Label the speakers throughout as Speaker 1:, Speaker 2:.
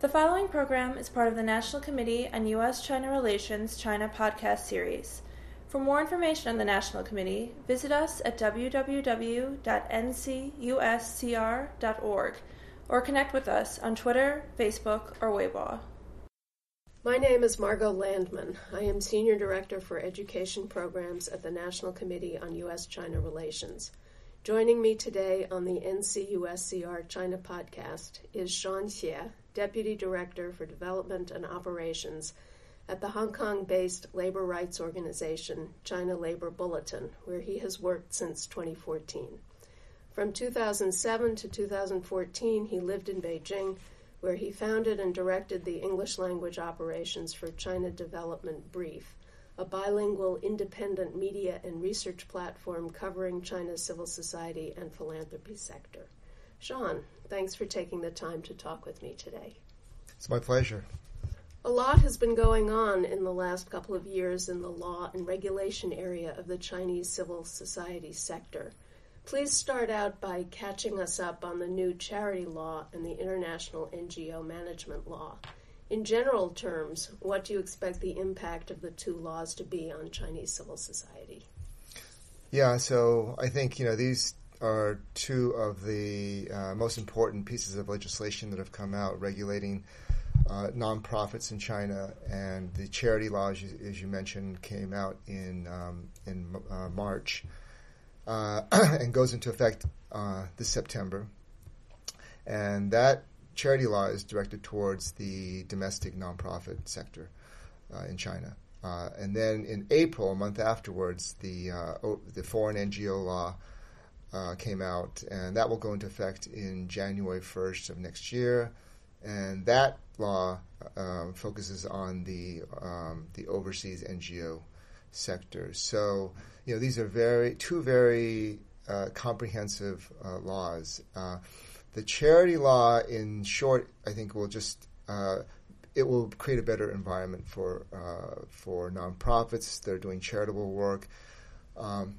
Speaker 1: The following program is part of the National Committee on U.S. China Relations China podcast series. For more information on the National Committee, visit us at www.ncuscr.org or connect with us on Twitter, Facebook, or Weibo.
Speaker 2: My name is Margot Landman. I am Senior Director for Education Programs at the National Committee on U.S. China Relations. Joining me today on the NCUSCR China podcast is Shawn Shieh, Deputy Director for Development and Operations at the Hong Kong based labor rights organization China Labor Bulletin, where he has worked since 2014. From 2007 to 2014, he lived in Beijing, where he founded and directed the English language operations for China Development Brief a bilingual independent media and research platform covering China's civil society and philanthropy sector. Shawn, thanks for taking the time to talk with me today.
Speaker 3: It's my pleasure.
Speaker 2: A lot has been going on in the last couple of years in the law and regulation area of the Chinese civil society sector. Please start out by catching us up on the new charity law and the international NGO management law. In general terms, what do you expect the impact of the two laws to be on Chinese civil society?
Speaker 3: Yeah, so I think you know these are two of the uh, most important pieces of legislation that have come out regulating uh, nonprofits in China, and the charity law, as you, as you mentioned, came out in um, in uh, March uh, and goes into effect uh, this September, and that charity law is directed towards the domestic nonprofit sector uh, in China. And then in April, a month afterwards, the uh, the foreign NGO law uh, came out, and that will go into effect in January 1st of next year. And that law uh, focuses on the um, the overseas NGO sector. So, you know, these are very two very uh, comprehensive laws. The charity law, in short, I think will just uh, it will create a better environment for uh, for nonprofits that are doing charitable work. Um,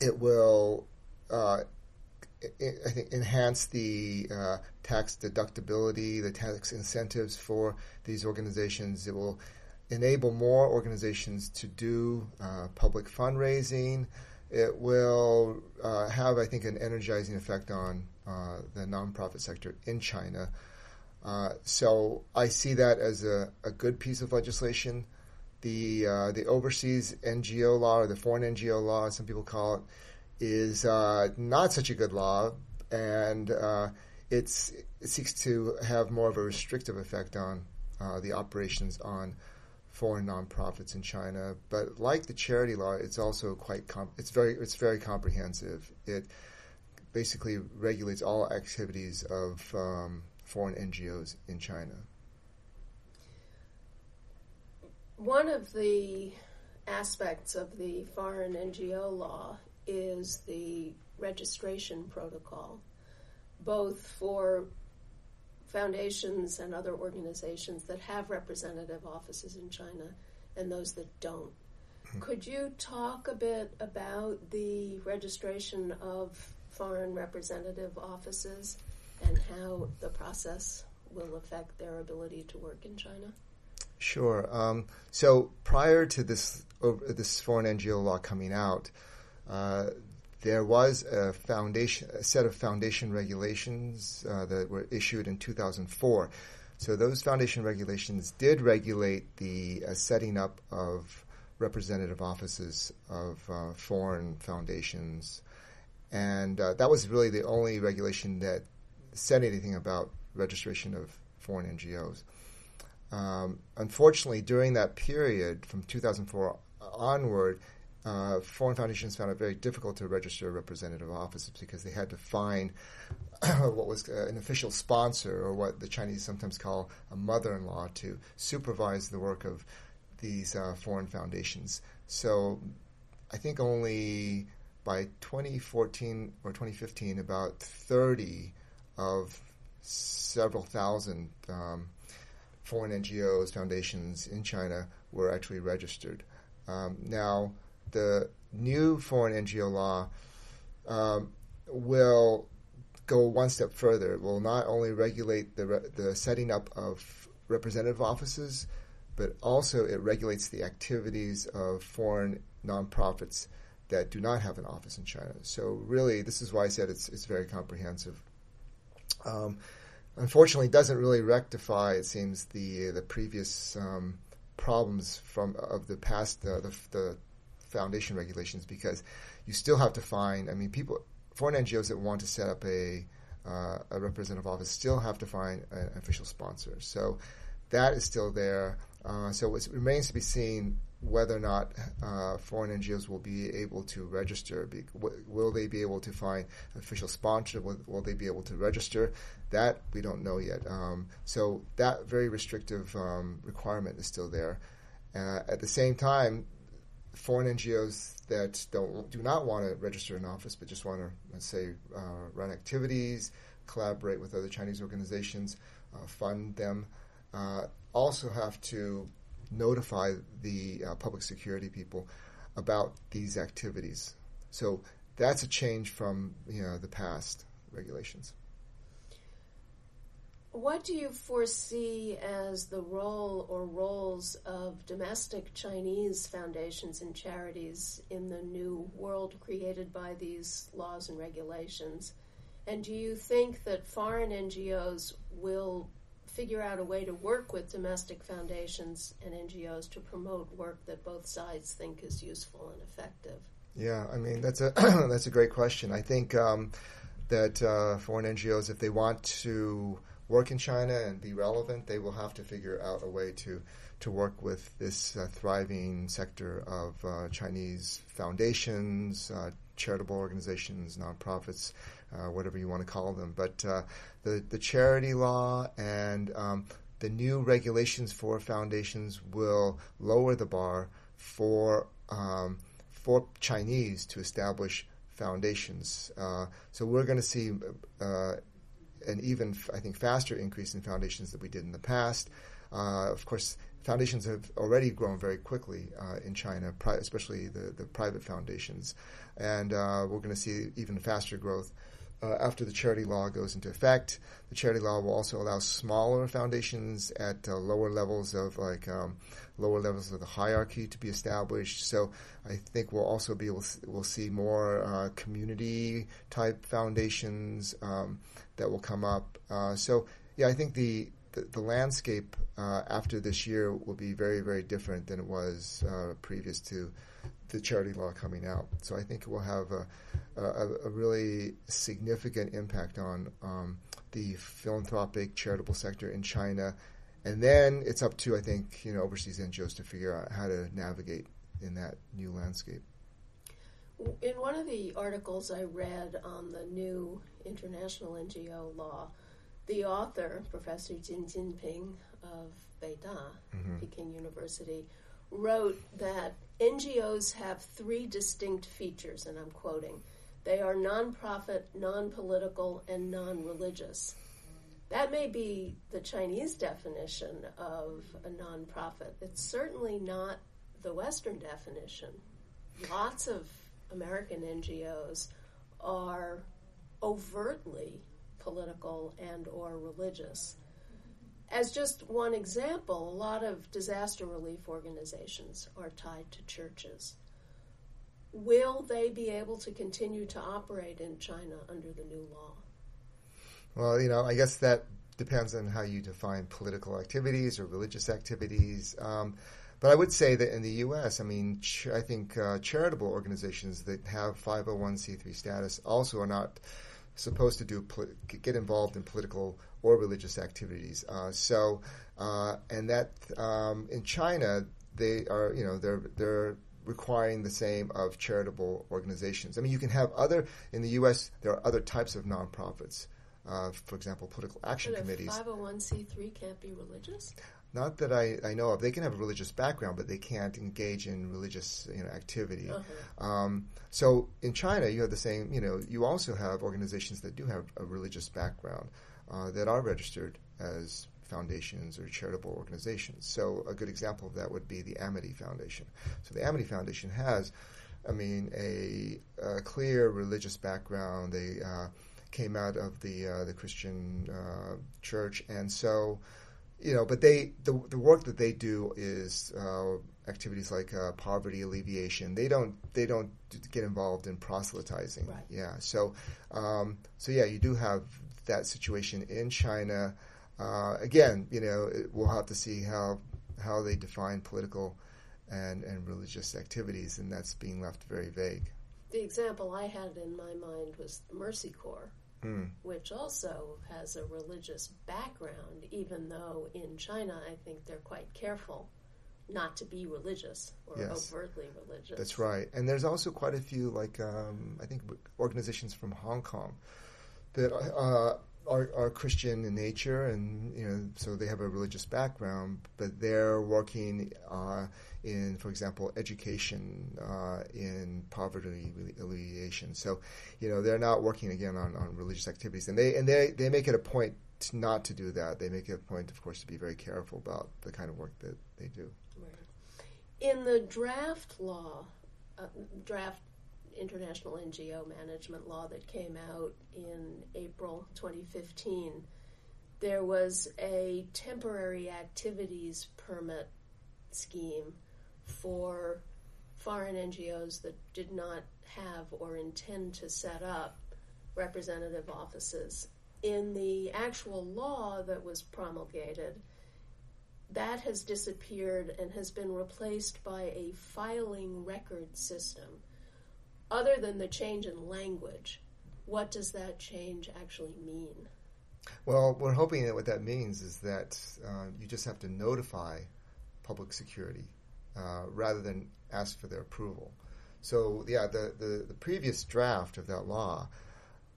Speaker 3: it will, uh, I think, enhance the uh, tax deductibility, the tax incentives for these organizations. It will enable more organizations to do uh, public fundraising. It will uh, have, I think, an energizing effect on uh, the nonprofit sector in China. Uh, so I see that as a, a, good piece of legislation. The uh, the overseas NGO law or the foreign NGO law, some people call it, is uh, not such a good law, and uh, it seeks to have more of a restrictive effect on the operations on foreign nonprofits in China. But like the charity law, it's also quite it's very it's very comprehensive. It basically regulates all activities of um, foreign NGOs in China.
Speaker 2: One of the aspects of the foreign NGO law is the registration protocol, both for foundations and other organizations that have representative offices in China and those that don't. Hmm. Could you talk a bit about the registration of foreign representative offices and how the process will affect their ability to work in China?
Speaker 3: Sure. Um, so prior to this this foreign NGO law coming out, uh, there was a foundation, a set of foundation regulations uh, that were issued in 2004. So those foundation regulations did regulate the uh, setting up of representative offices of uh, foreign foundations and uh, that was really the only regulation that said anything about registration of foreign NGOs. Um, unfortunately, during that period from 2004 onward, uh, foreign foundations found it very difficult to register representative offices because they had to find what was uh, an official sponsor or what the Chinese sometimes call a mother-in-law to supervise the work of these uh, foreign foundations. So I think only by 2014 or 2015, about 30 of several thousand um, foreign NGOs, foundations in China were actually registered. Um, now, the new foreign NGO law um, will go one step further. It will not only regulate the re- the setting up of representative offices, but also it regulates the activities of foreign nonprofits that do not have an office in China. So really, this is why I said it's it's very comprehensive. Um, unfortunately, it doesn't really rectify, it seems, the the previous um, problems from of the past uh, the, the foundation regulations because you still have to find. I mean, people foreign NGOs that want to set up a uh, a representative office still have to find an official sponsor. So that is still there. Uh, so it remains to be seen whether or not uh, foreign NGOs will be able to register. Be, w- will they be able to find official sponsor? Will, will, they be able to register? That we don't know yet. Um, so that very restrictive um, requirement is still there. Uh, at the same time, foreign NGOs that don't do not want to register an office but just want to, let's say, uh, run activities, collaborate with other Chinese organizations, uh, fund them, uh, also have to notify the uh, public security people about these activities. So that's a change from you know the past regulations.
Speaker 2: What do you foresee as the role or roles of domestic Chinese foundations and charities in the new world created by these laws and regulations? And do you think that foreign NGOs will figure out a way to work with domestic foundations and NGOs to promote work that both sides think is useful and effective?
Speaker 3: Yeah, I mean that's a that's a great question. I think um, that uh, foreign NGOs, if they want to work in China and be relevant, they will have to figure out a way to to work with this uh, thriving sector of uh, Chinese foundations, uh, charitable organizations, nonprofits, uh, whatever you want to call them. But uh, the the charity law and um, the new regulations for foundations will lower the bar for um, for Chinese to establish foundations. Uh, so we're going to see an even, I think, faster increase in foundations than we did in the past. Uh, of course, foundations have already grown very quickly uh, in China, pri- especially the, the private foundations. And uh, we're going to see even faster growth uh, after the charity law goes into effect. The charity law will also allow smaller foundations at uh, lower levels of like um, lower levels of the hierarchy to be established. So I think we'll also be able to, we'll see more uh, community type foundations. Um, that will come up. Uh, so yeah, I think the the, the landscape uh, after this year will be very very different than it was uh, previous to the charity law coming out. So I think it will have a, a, a really significant impact on um, the philanthropic charitable sector in China. And then it's up to I think you know overseas NGOs to figure out how to navigate in that new landscape.
Speaker 2: In one of the articles I read on the new international NGO law, the author, Professor Jin Jinping of Beida, mm-hmm. Peking University, wrote that NGOs have three distinct features, and I'm quoting they are nonprofit, non political, and non religious. That may be the Chinese definition of a nonprofit. It's certainly not the Western definition. Lots of American NGOs are overtly political and or religious. As just one example, a lot of disaster relief organizations are tied to churches. Will they be able to continue to operate in China under the new law?
Speaker 3: Well, you know, I guess that depends on how you define political activities or religious activities. Um, but I would say that in the U.S., I mean, ch- I think uh, charitable organizations that have 501c3 status also are not supposed to do get involved in political or religious activities. Uh, so, uh, and that um, in China, they are, you know, they're they're requiring the same of charitable organizations. I mean, you can have other in the U.S. There are other types of nonprofits. Uh, for example, political action
Speaker 2: but
Speaker 3: committees.
Speaker 2: 501c3 can't be religious?
Speaker 3: Not that I, I know of. They can have a religious background, but they can't engage in religious you know, activity. Uh-huh. Um, so in China, you have the same. You know, you also have organizations that do have a religious background uh, that are registered as foundations or charitable organizations. So a good example of that would be the Amity Foundation. So the Amity Foundation has, I mean, a, a clear religious background. They uh, came out of the uh, the Christian uh, church, and so you know, but they the the work that they do is uh, activities like uh, poverty alleviation. They don't they don't get involved in proselytizing.
Speaker 2: Right.
Speaker 3: Yeah. So um, so yeah, you do have that situation in China. Uh, again, you know, it, we'll have to see how how they define political and and religious activities, and that's being left very vague.
Speaker 2: The example I had in my mind was the Mercy Corps,
Speaker 3: Mm.
Speaker 2: which also has a religious background, even though in China I think they're quite careful not to be religious or
Speaker 3: Yes.
Speaker 2: overtly religious.
Speaker 3: That's right. And there's also quite a few, like um, I think, organizations from Hong Kong that uh, are, are Christian in nature, and you know, so they have a religious background, but they're working uh, in, for example, education, uh, in poverty alleviation. So, you know, they're not working again on, on religious activities, and they and they they make it a point to not to do that. They make it a point, of course, to be very careful about the kind of work that they do.
Speaker 2: In the draft law, uh, draft international NGO management law that came out in April 2015, there was a temporary activities permit scheme for foreign NGOs that did not have or intend to set up representative offices. In the actual law that was promulgated, that has disappeared and has been replaced by a filing record system. Other than the change in language, what does that change actually mean?
Speaker 3: Well, we're hoping that what that means is that uh, you just have to notify public security uh, rather than ask for their approval. So, yeah, the, the, the previous draft of that law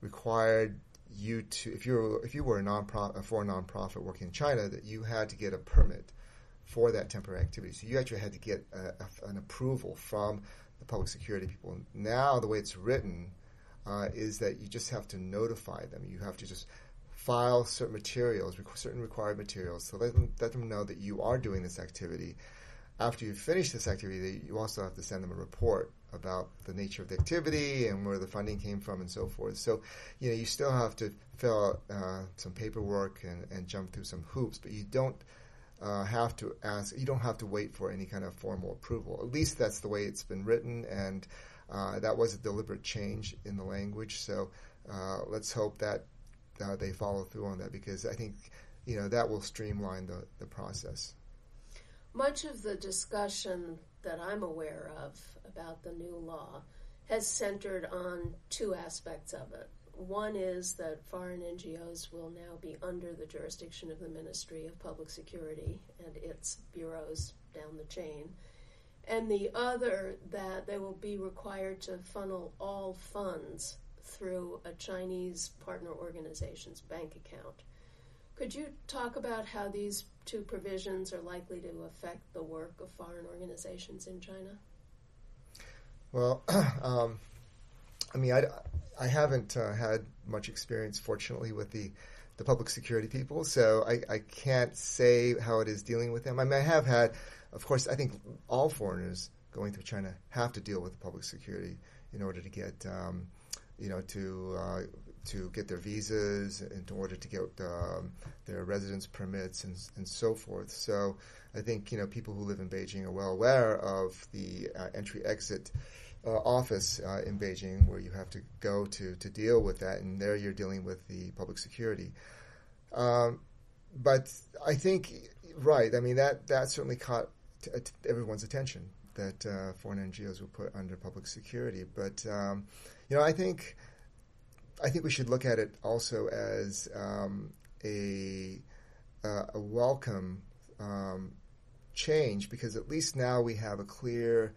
Speaker 3: required you to, if you were, if you were a non-profit, a foreign nonprofit working in China, that you had to get a permit for that temporary activity. So you actually had to get a, a, an approval from public security people. Now, the way it's written uh, is that you just have to notify them. You have to just file certain materials, certain required materials, so let them, let them know that you are doing this activity. After you finish this activity, you also have to send them a report about the nature of the activity and where the funding came from and so forth. So, you know, you still have to fill out uh, some paperwork and, and jump through some hoops, but you don't uh, have to ask, you don't have to wait for any kind of formal approval. At least that's the way it's been written, and uh, that was a deliberate change in the language. So uh, let's hope that uh, they follow through on that because I think, you know, that will streamline the, the process.
Speaker 2: Much of the discussion that I'm aware of about the new law has centered on two aspects of it. One is that foreign NGOs will now be under the jurisdiction of the Ministry of Public Security and its bureaus down the chain. And the other, that they will be required to funnel all funds through a Chinese partner organization's bank account. Could you talk about how these two provisions are likely to affect the work of foreign organizations in China?
Speaker 3: Well, um, I mean, I, I haven't uh, had much experience, fortunately, with the, the public security people, so I, I can't say how it is dealing with them. I mean, I have had, of course, I think all foreigners going through China have to deal with the public security in order to get, um, you know, to uh, to get their visas, in order to get um, their residence permits, and, and so forth. So I think you know people who live in Beijing are well aware of the uh, entry-exit uh, office uh, in Beijing where you have to go to to deal with that, and there you're dealing with the public security. Um, but I think right. I mean that that certainly caught t- t- everyone's attention that uh, foreign NGOs were put under public security. But um, you know, I think I think we should look at it also as um, a uh, a welcome um, change because at least now we have a clear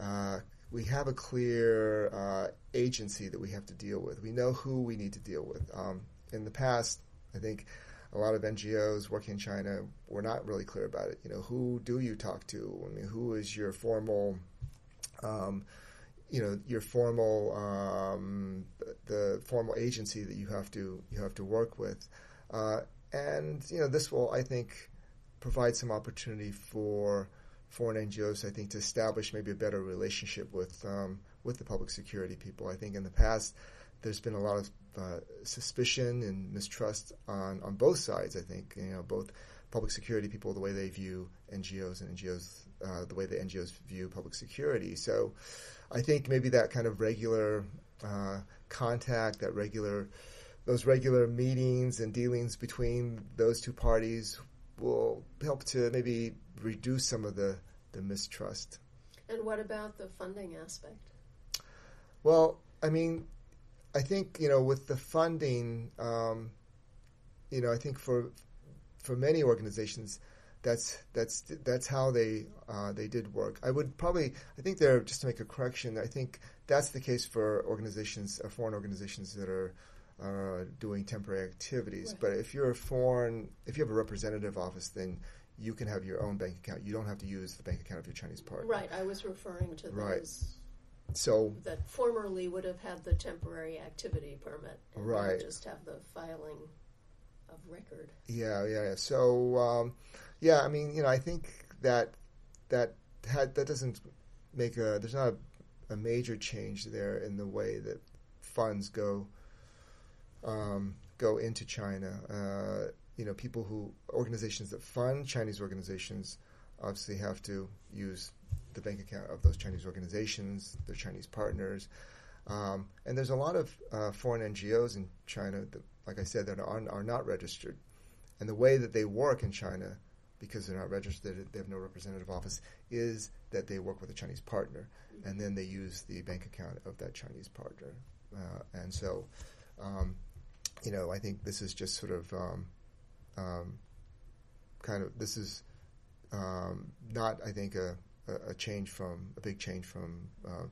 Speaker 3: uh, we have a clear uh, agency that we have to deal with. We know who we need to deal with. Um, in the past, I think a lot of NGOs working in China were not really clear about it. You know, who do you talk to? I mean, who is your formal um, you know your formal um, the formal agency that you have to you have to work with, uh, and you know this will I think provide some opportunity for foreign NGOs I think to establish maybe a better relationship with um, with the public security people. I think in the past there's been a lot of uh, suspicion and mistrust on, on both sides. I think you know both public security people the way they view NGOs and NGOs uh, the way the NGOs view public security. So I think maybe that kind of regular uh, contact, that regular those regular meetings and dealings between those two parties will help to maybe reduce some of the, the mistrust.
Speaker 2: And what about the funding aspect?
Speaker 3: Well, I mean, I think you know with the funding, um, you know, I think for for many organizations, that's that's that's how they uh, they did work. I would probably I think there just to make a correction. I think that's the case for organizations, uh, foreign organizations that are uh, doing temporary activities. Right. But if you're a foreign, if you have a representative office, then you can have your own bank account. You don't have to use the bank account of your Chinese partner.
Speaker 2: Right. I was referring to
Speaker 3: right.
Speaker 2: those.
Speaker 3: So
Speaker 2: that formerly would have had the temporary activity permit,
Speaker 3: right?
Speaker 2: Just have the filing of record.
Speaker 3: Yeah, yeah. yeah. So, um, yeah. I mean, you know, I think that that had that doesn't make a. There's not a, a major change there in the way that funds go um, go into China. Uh, you know, people who organizations that fund Chinese organizations obviously have to use the bank account of those Chinese organizations, their Chinese partners. Um, and there's a lot of uh, foreign NGOs in China that, like I said, that are, are not registered. And the way that they work in China, because they're not registered, they have no representative office, is that they work with a Chinese partner, and then they use the bank account of that Chinese partner. Uh, and so, um, you know, I think this is just sort of um, um, kind of this is um, not, I think, a, a, change from a big change from uh,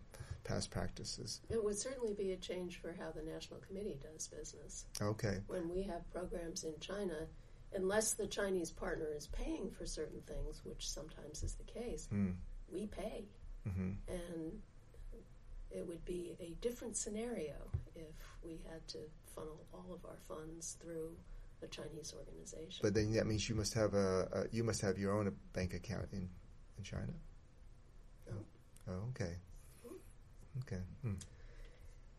Speaker 3: past practices.
Speaker 2: It would certainly be a change for how the National Committee does business.
Speaker 3: Okay.
Speaker 2: When we have programs in China, unless the Chinese partner is paying for certain things, which sometimes is the case,
Speaker 3: mm.
Speaker 2: we pay.
Speaker 3: Mm-hmm.
Speaker 2: And it would be a different scenario if we had to funnel all of our funds through a Chinese organization.
Speaker 3: But then that means you must have a, a you must have your own bank account in in China. Oh, oh okay, okay. Hmm.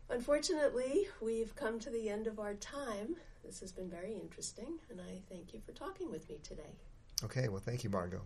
Speaker 2: Unfortunately, we've come to the end of our time. This has been very interesting, and I thank you for talking with me today.
Speaker 3: Okay, well, thank you, Margot.